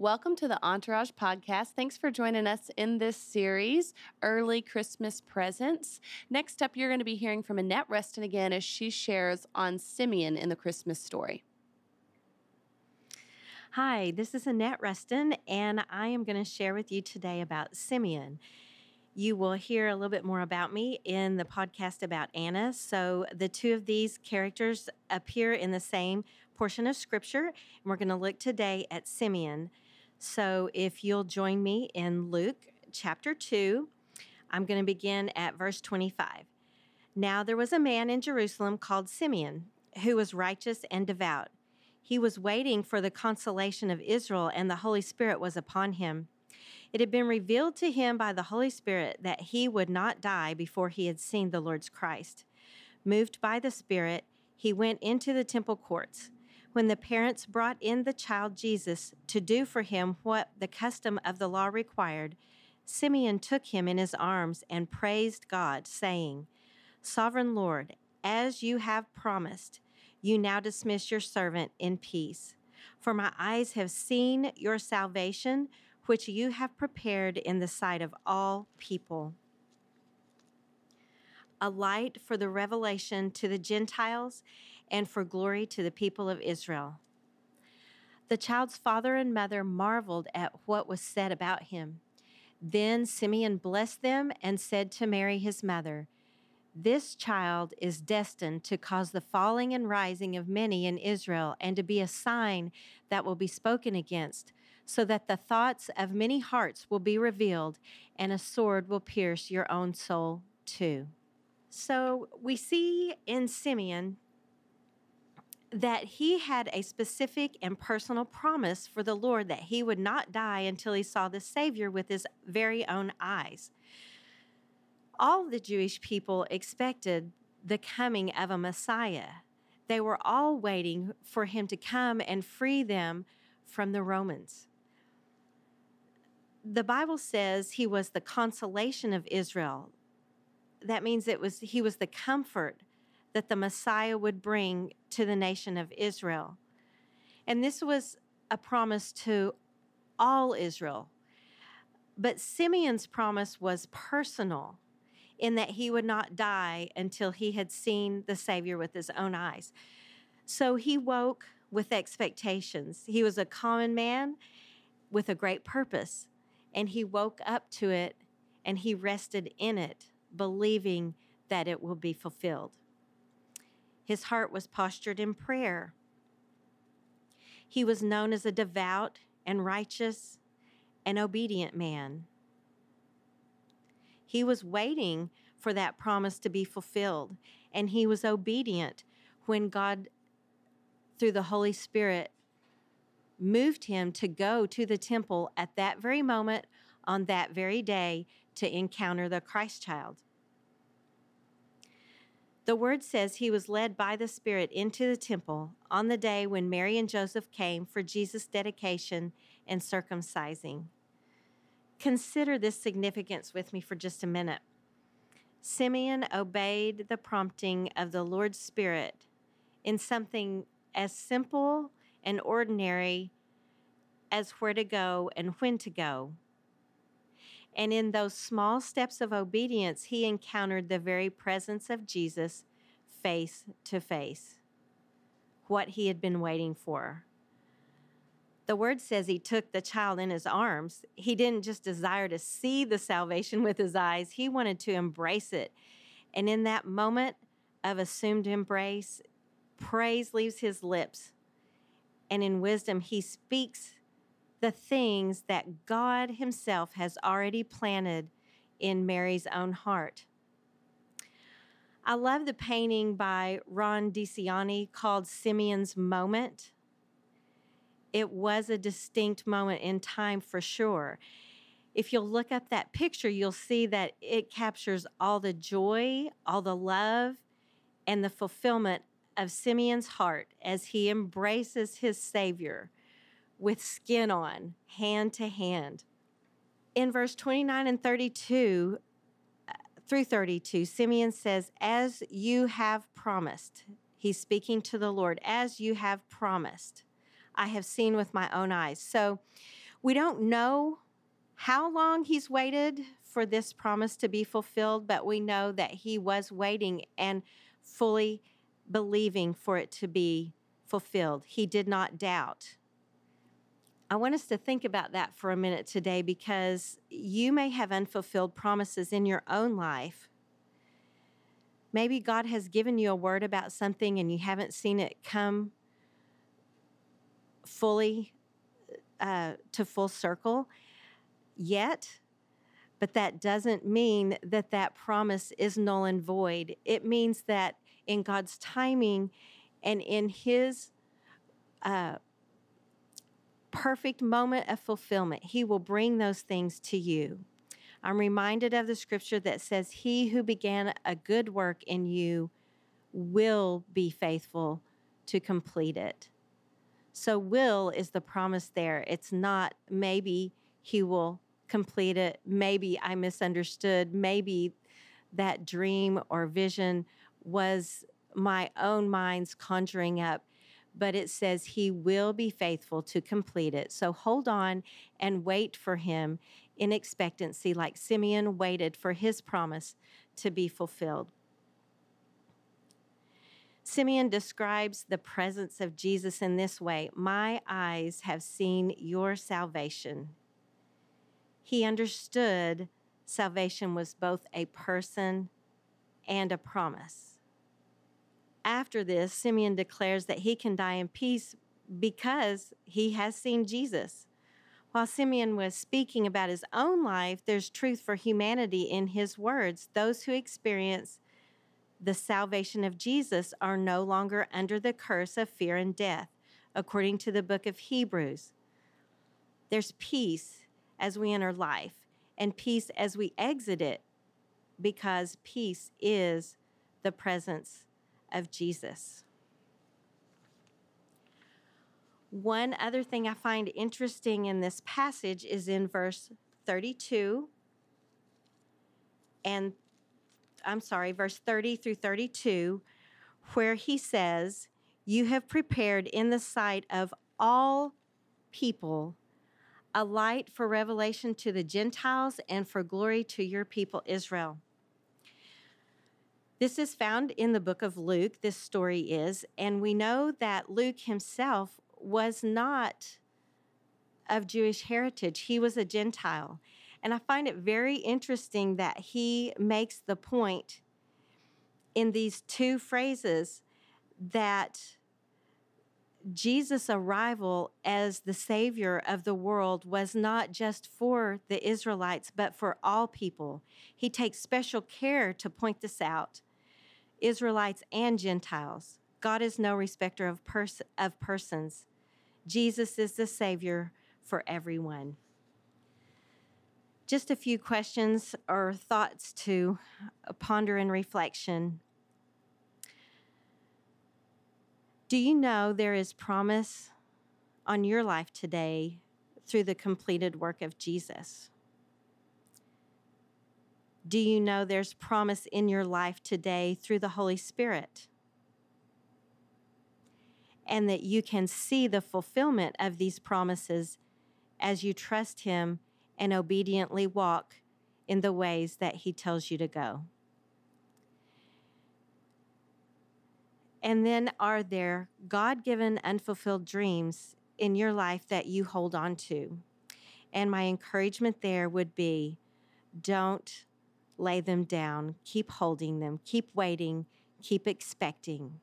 Welcome to the Entourage Podcast. Thanks for joining us in this series, Early Christmas Presence. Next up, you're going to be hearing from Annette Reston again as she shares on Simeon in the Christmas story. Hi, this is Annette Reston, and I am going to share with you today about Simeon. You will hear a little bit more about me in the podcast about Anna. So, the two of these characters appear in the same portion of scripture, and we're going to look today at Simeon. So if you'll join me in Luke chapter 2, I'm going to begin at verse 25. Now there was a man in Jerusalem called Simeon who was righteous and devout. He was waiting for the consolation of Israel, and the Holy Spirit was upon him. It had been revealed to him by the Holy Spirit that he would not die before he had seen the Lord's Christ. Moved by the Spirit, he went into the temple courts when the parents brought in the child Jesus to do for him what the custom of the law required, Simeon took him in his arms and praised God, saying, Sovereign Lord, as you have promised, you now dismiss your servant in peace. For my eyes have seen your salvation, which you have prepared in the sight of all people a light for the revelation to the Gentiles and for glory to the people of Israel. The child's father and mother marveled at what was said about him. Then Simeon blessed them and said to Mary, his mother, This child is destined to cause the falling and rising of many in Israel and to be a sign that will be spoken against, so that the thoughts of many hearts will be revealed, and a sword will pierce your own soul too. So we see in Simeon that he had a specific and personal promise for the Lord that he would not die until he saw the Savior with his very own eyes. All the Jewish people expected the coming of a Messiah. They were all waiting for him to come and free them from the Romans. The Bible says he was the consolation of Israel, that means it was he was the comfort that the Messiah would bring to the nation of Israel. And this was a promise to all Israel. But Simeon's promise was personal in that he would not die until he had seen the Savior with his own eyes. So he woke with expectations. He was a common man with a great purpose, and he woke up to it and he rested in it believing that it will be fulfilled. His heart was postured in prayer. He was known as a devout and righteous and obedient man. He was waiting for that promise to be fulfilled, and he was obedient when God, through the Holy Spirit, moved him to go to the temple at that very moment on that very day to encounter the Christ child. The word says he was led by the Spirit into the temple on the day when Mary and Joseph came for Jesus' dedication and circumcising. Consider this significance with me for just a minute. Simeon obeyed the prompting of the Lord's Spirit in something as simple and ordinary as where to go and when to go. And in those small steps of obedience, he encountered the very presence of Jesus face to face, what he had been waiting for. The word says he took the child in his arms. He didn't just desire to see the salvation with his eyes, he wanted to embrace it. And in that moment of assumed embrace, praise leaves his lips. And in wisdom, he speaks the things that God Himself has already planted in Mary's own heart. I love the painting by Ron DiCianni called Simeon's Moment. It was a distinct moment in time for sure. If you'll look up that picture, you'll see that it captures all the joy, all the love, and the fulfillment of Simeon's heart as he embraces his Savior with skin on, hand to hand. In verse 29 and 32 uh, through 32, Simeon says, As you have promised, he's speaking to the Lord, as you have promised, I have seen with my own eyes. So We don't know how long he's waited for this promise to be fulfilled, but we know that he was waiting and fully believing for it to be fulfilled. He did not doubt. I want us to think about that for a minute today because you may have unfulfilled promises in your own life. Maybe God has given you a word about something and you haven't seen it come fully uh, to full circle yet, but that doesn't mean that that promise is null and void. It means that in God's timing and in His uh, perfect moment of fulfillment, He will bring those things to you. I'm reminded of the scripture that says, He who began a good work in you will be faithful to complete it. So, will is the promise there. It's not maybe He will complete it. Maybe I misunderstood. Maybe that dream or vision was my own mind's conjuring up but it says he will be faithful to complete it. So hold on and wait for him in expectancy, like Simeon waited for his promise to be fulfilled. Simeon describes the presence of Jesus in this way My eyes have seen your salvation. He understood salvation was both a person and a promise after this, Simeon declares that he can die in peace because he has seen Jesus. While Simeon was speaking about his own life, there's truth for humanity in his words. Those who experience the salvation of Jesus are no longer under the curse of fear and death, according to the book of Hebrews. There's peace as we enter life and peace as we exit it because peace is the presence of Jesus. One other thing I find interesting in this passage is in verse 32 and I'm sorry, verse 30 through 32, where he says, You have prepared in the sight of all people a light for revelation to the Gentiles and for glory to your people Israel. This is found in the book of Luke, this story is, and we know that Luke himself was not of Jewish heritage, he was a Gentile. And I find it very interesting that he makes the point in these two phrases that Jesus' arrival as the Savior of the world was not just for the Israelites, but for all people. He takes special care to point this out. Israelites and Gentiles. God is no respecter of, pers- of persons. Jesus is the Savior for everyone. Just a few questions or thoughts to ponder and reflection. Do you know there is promise on your life today through the completed work of Jesus? Do you know there's promise in your life today through the Holy Spirit? And that you can see the fulfillment of these promises as you trust Him and obediently walk in the ways that He tells you to go. And then, are there God given unfulfilled dreams in your life that you hold on to? And my encouragement there would be don't lay them down, keep holding them, keep waiting, keep expecting.